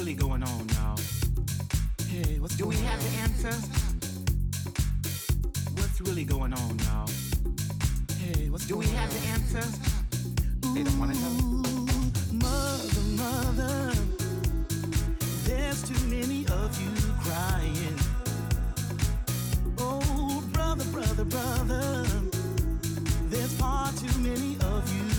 really going on now? Hey, what's Do we have on? the answer? What's really going on now? Hey, what's Do we have on? the answer? Ooh, they don't want to know. Mother, mother, there's too many of you crying. Oh, brother, brother, brother, there's far too many of you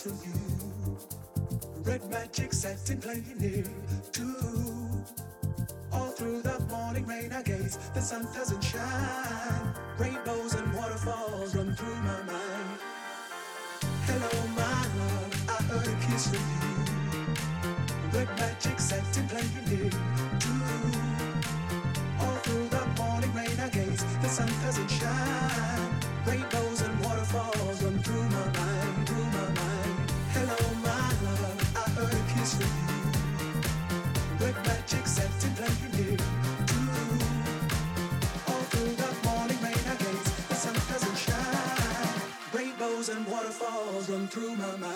from you. Red magic satin playing near too. All through the morning rain I gaze, the sun doesn't shine. Rainbows and waterfalls run through my mind. Hello, my love, I heard a kiss from you. Red magic satin playing near too. All through the morning rain I gaze, the sun doesn't shine. Through my mind,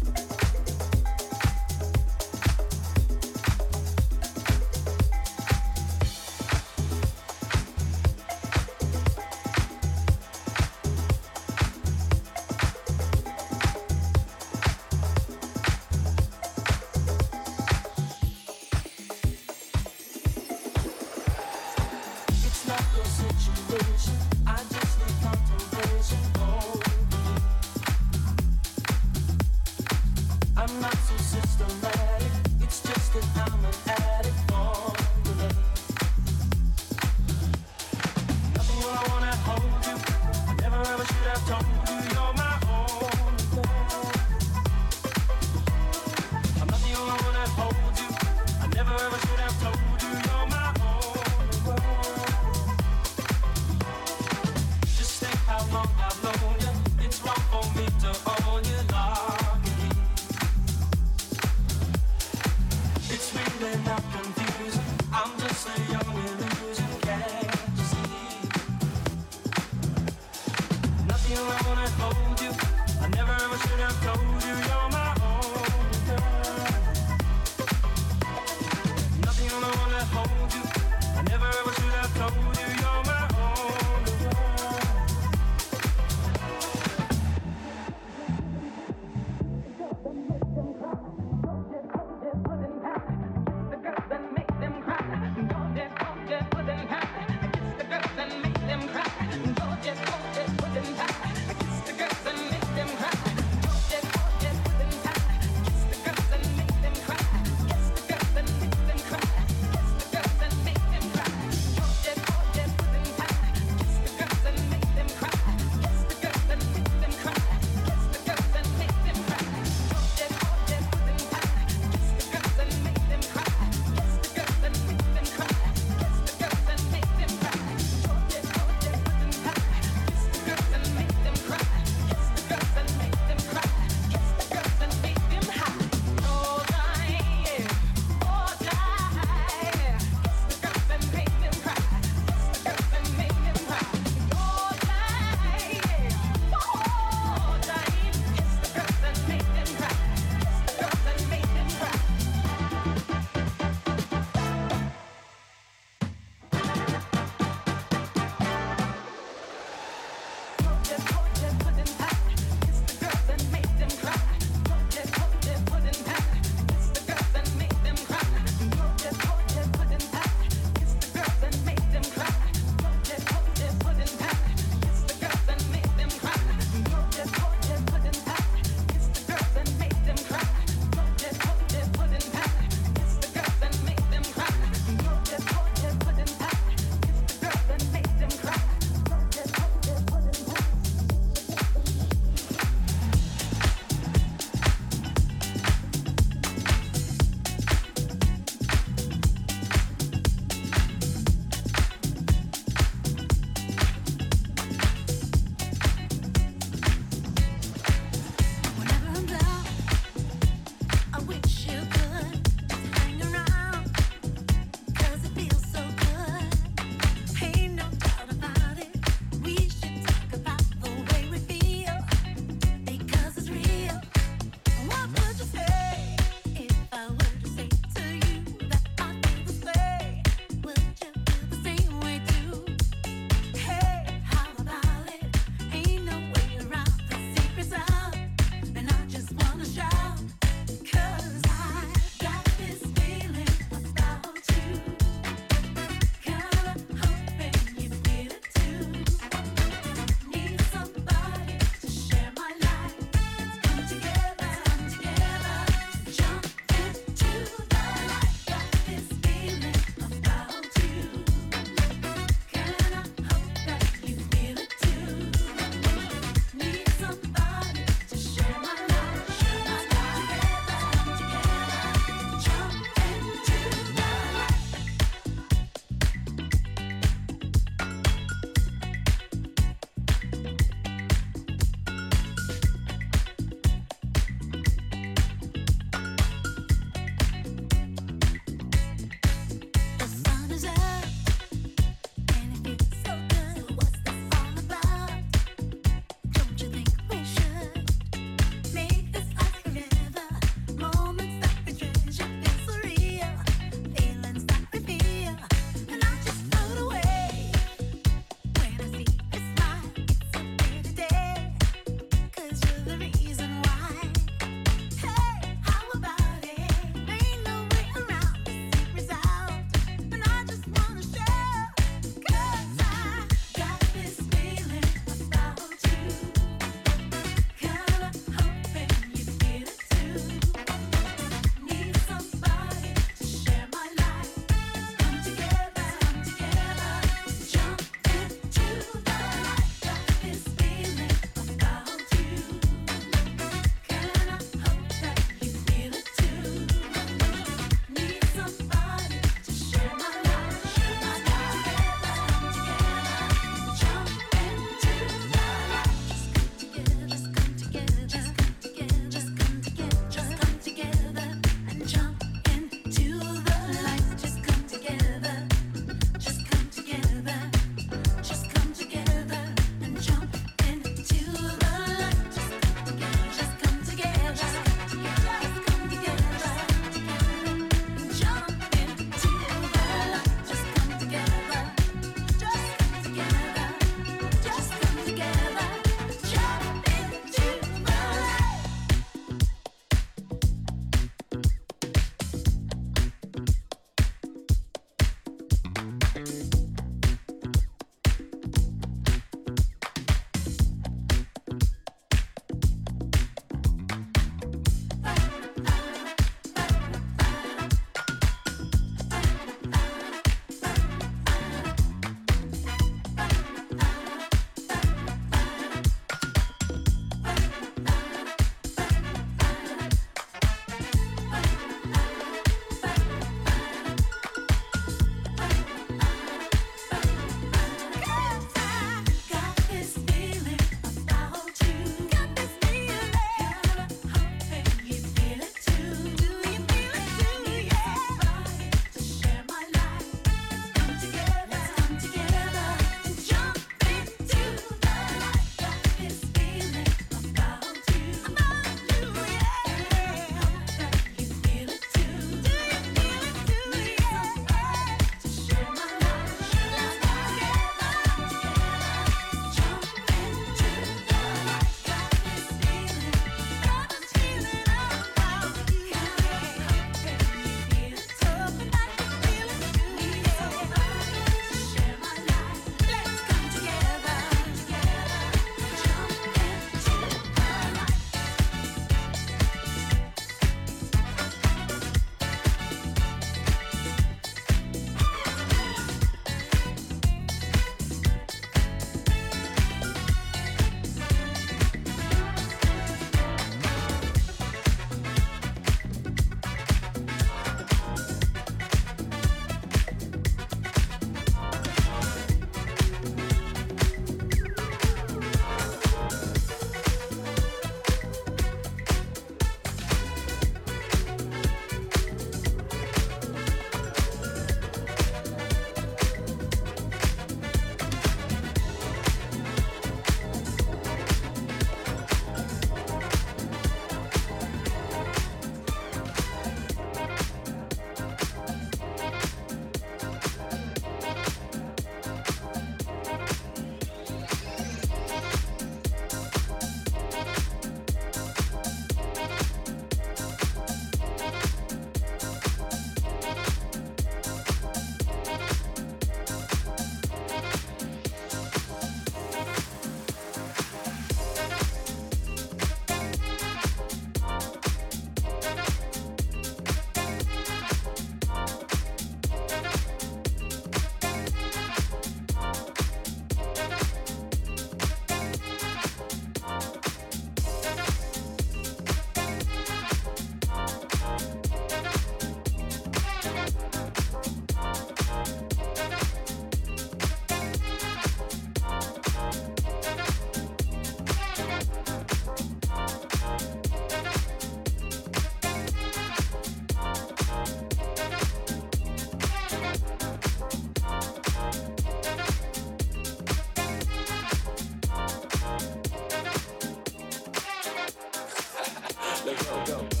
go.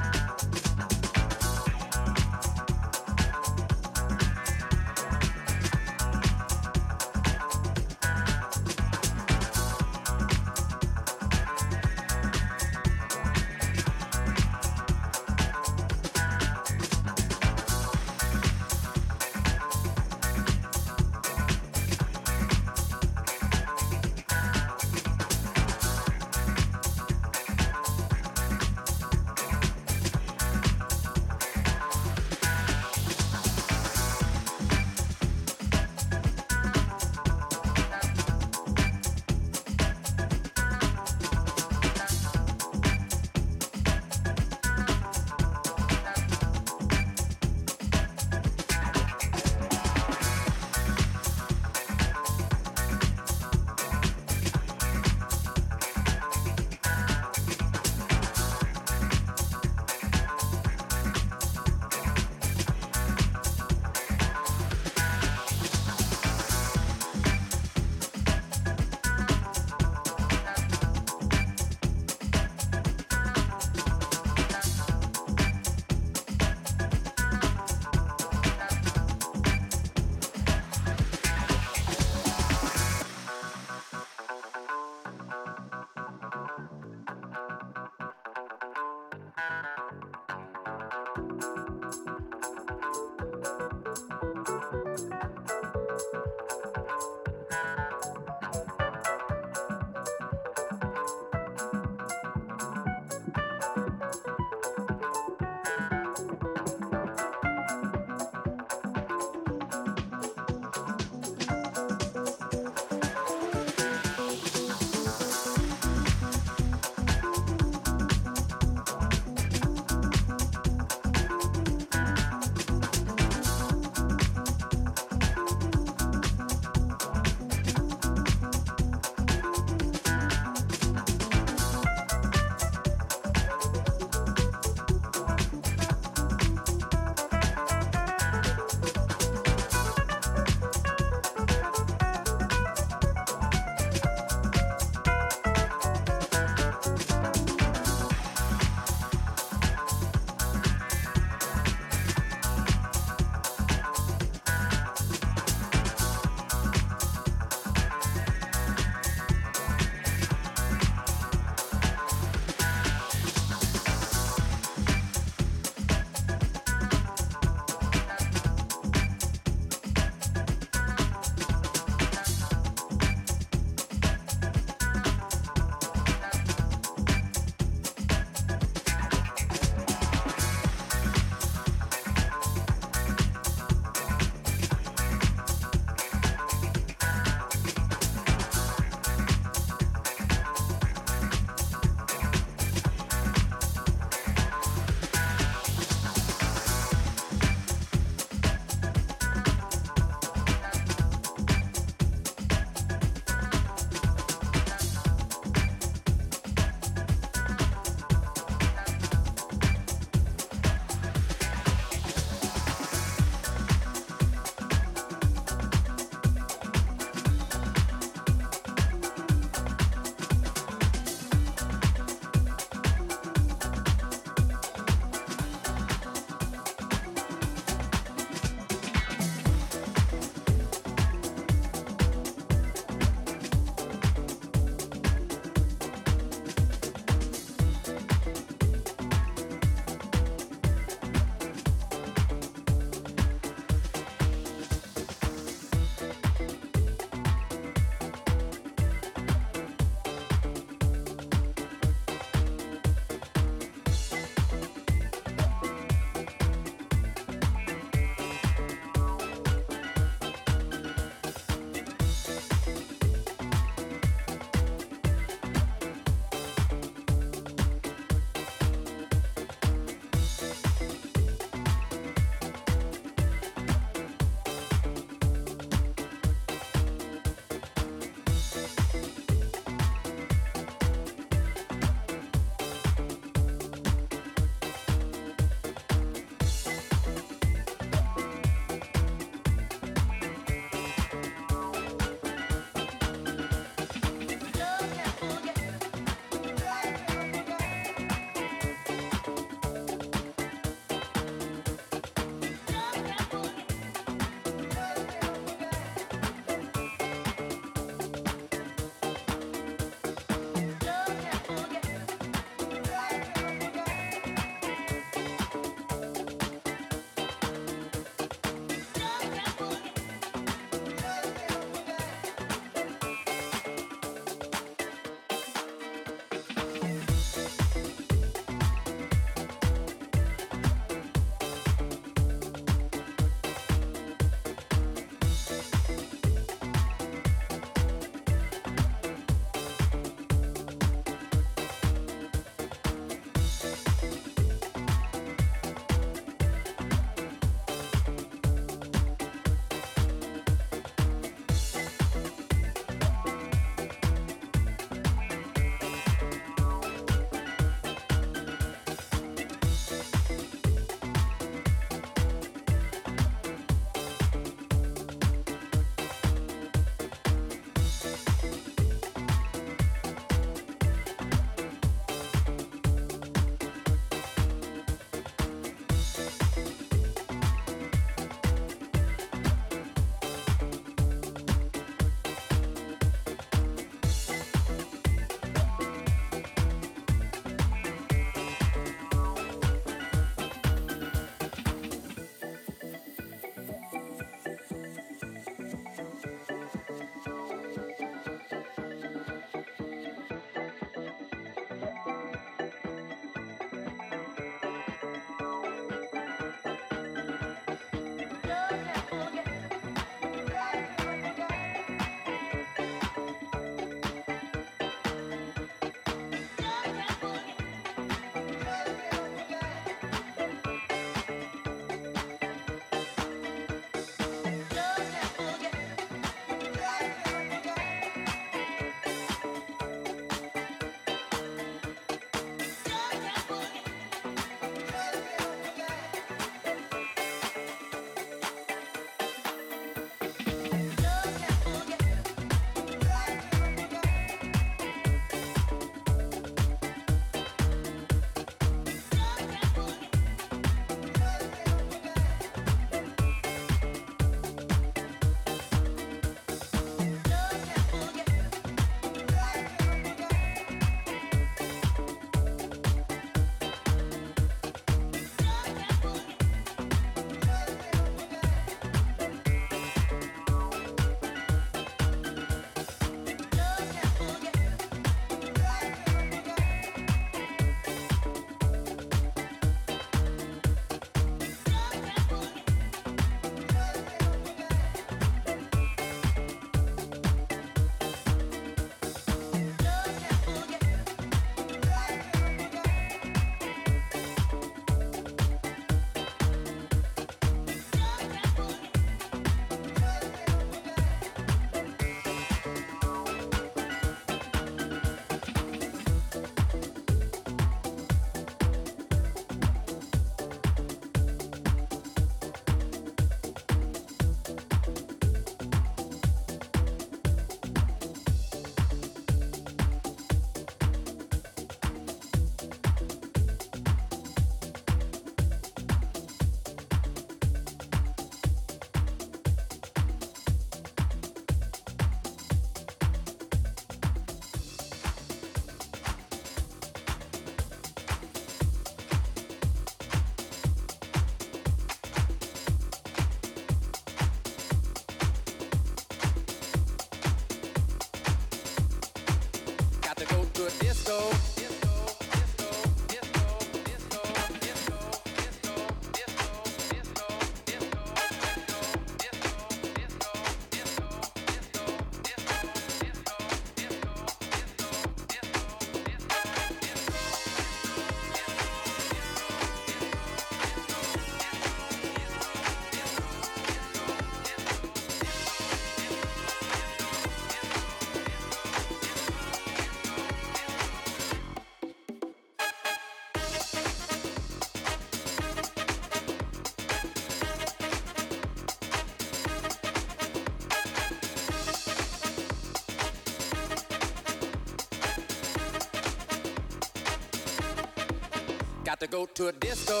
Got to go to a disco.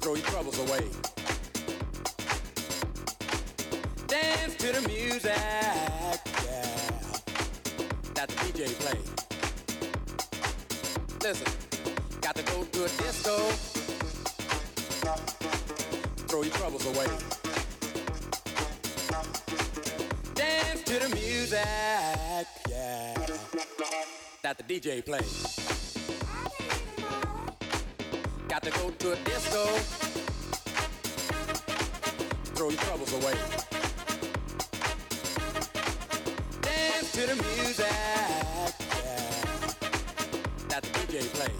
Throw your troubles away. Dance to the music, yeah. That the DJ play. Listen, got to go to a disco. Throw your troubles away. Dance to the music, yeah. That the DJ play. Got to go to a disco. Throw your troubles away. Dance to the music, yeah. That the DJ play.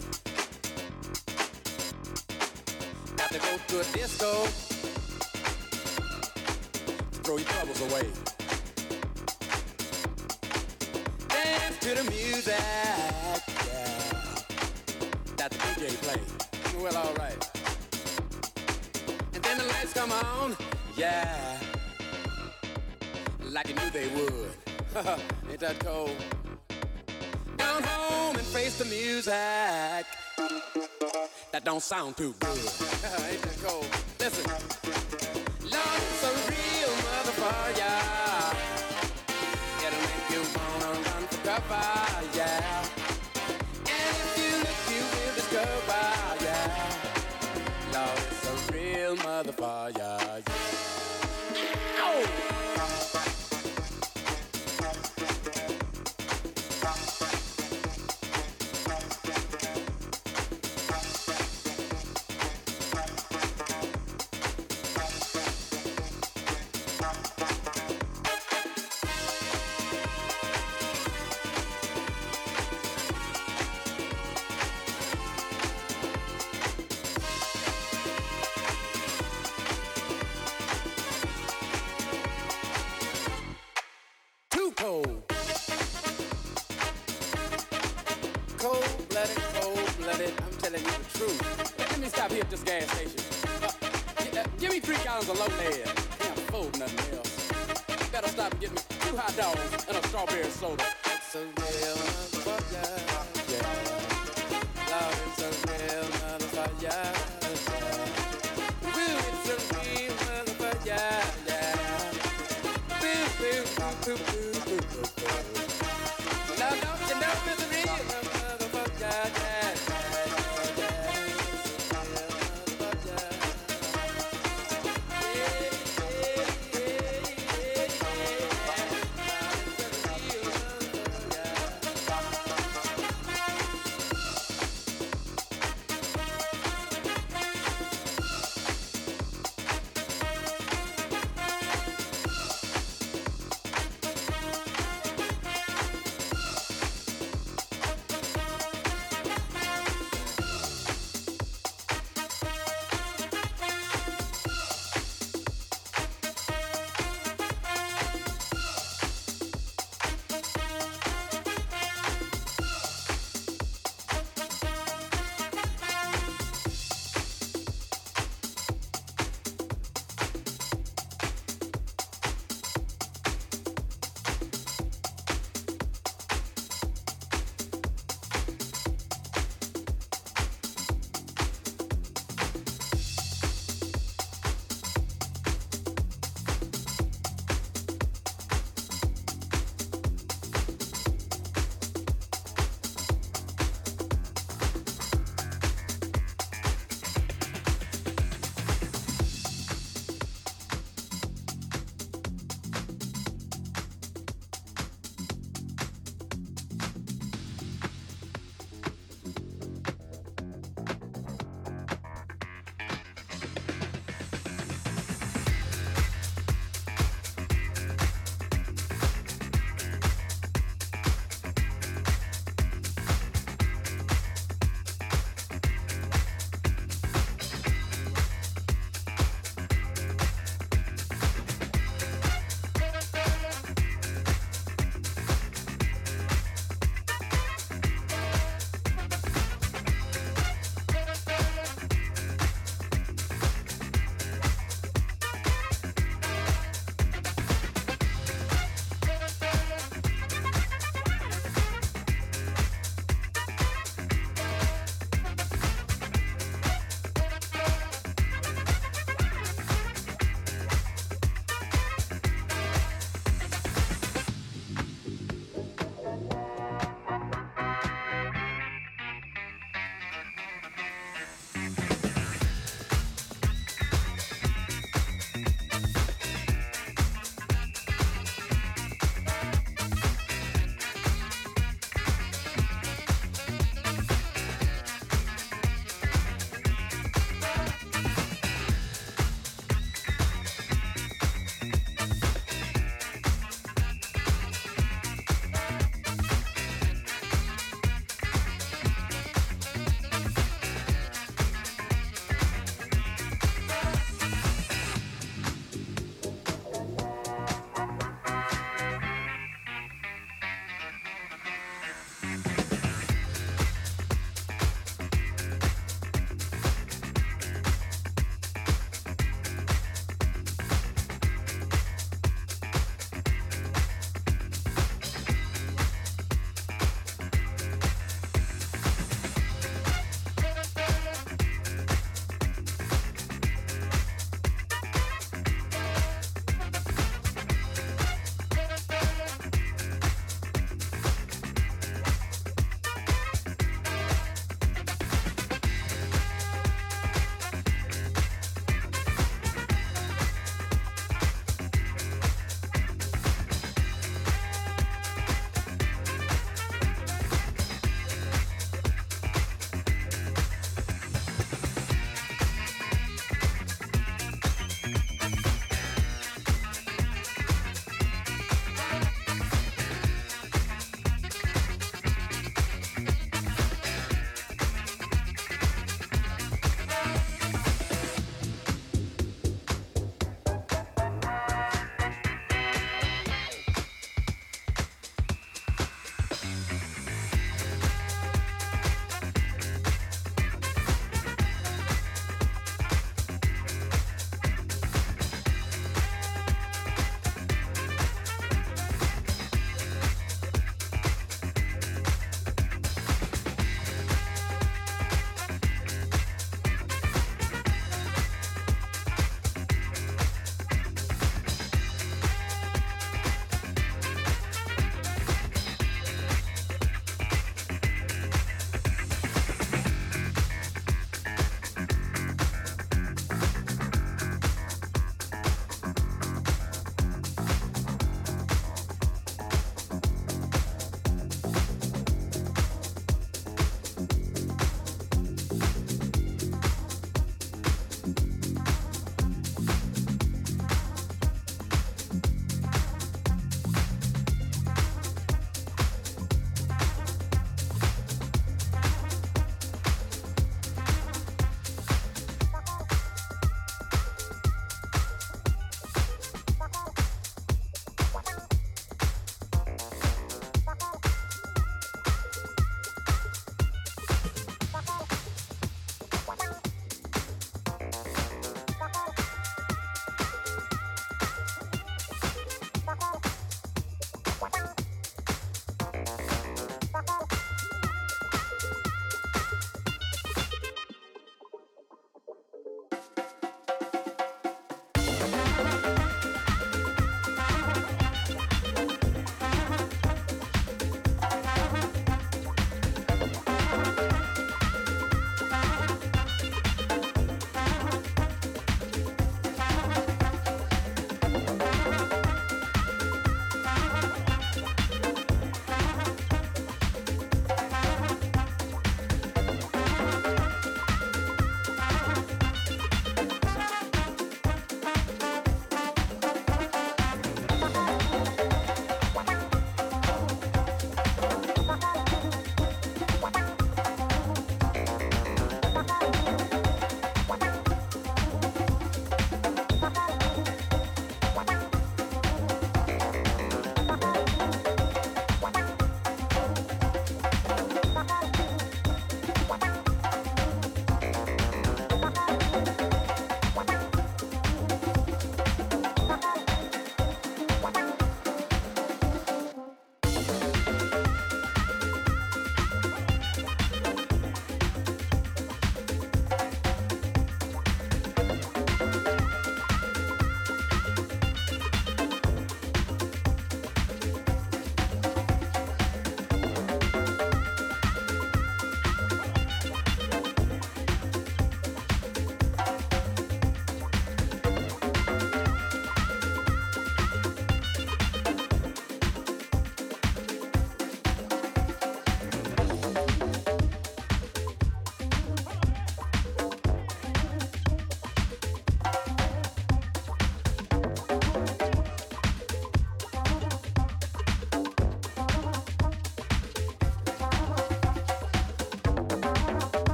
Got to go to a disco. Throw your troubles away. Dance to the music, yeah. That the DJ Well, alright. And then the lights come on, yeah. Like you knew they would. Ain't that cold? Down home and face the music. That don't sound too good. Ain't that cold? Listen. It's a real motherfucker.